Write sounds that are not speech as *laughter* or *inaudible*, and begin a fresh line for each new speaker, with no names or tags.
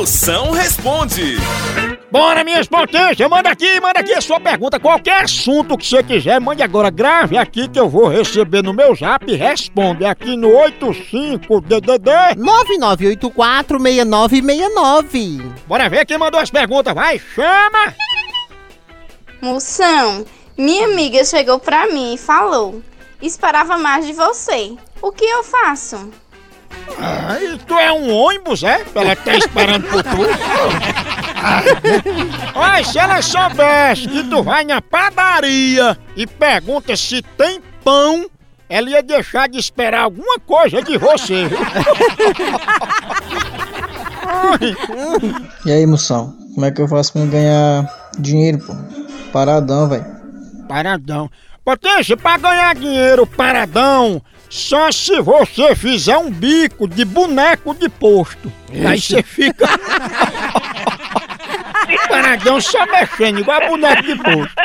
Moção responde.
Bora, minhas potências, manda aqui, manda aqui a sua pergunta. Qualquer assunto que você quiser, mande agora, grave aqui que eu vou receber no meu zap e responde aqui no 85DDD.
99846969.
Bora ver quem mandou as perguntas, vai, chama!
Moção, minha amiga chegou pra mim e falou: Esperava mais de você. O que eu faço?
Ai, tu é um ônibus, é? Ela tá esperando por tu. Olha, se ela soubesse que tu vai na padaria e pergunta se tem pão, ela ia deixar de esperar alguma coisa de você. *laughs*
E aí, moção? Como é que eu faço pra ganhar dinheiro, pô? Paradão, velho.
Paradão. Potência, pra ganhar dinheiro paradão, só se você fizer um bico de boneco de posto. Aí você fica. *laughs* *laughs* paradão só mexendo, igual boneco de posto. *laughs*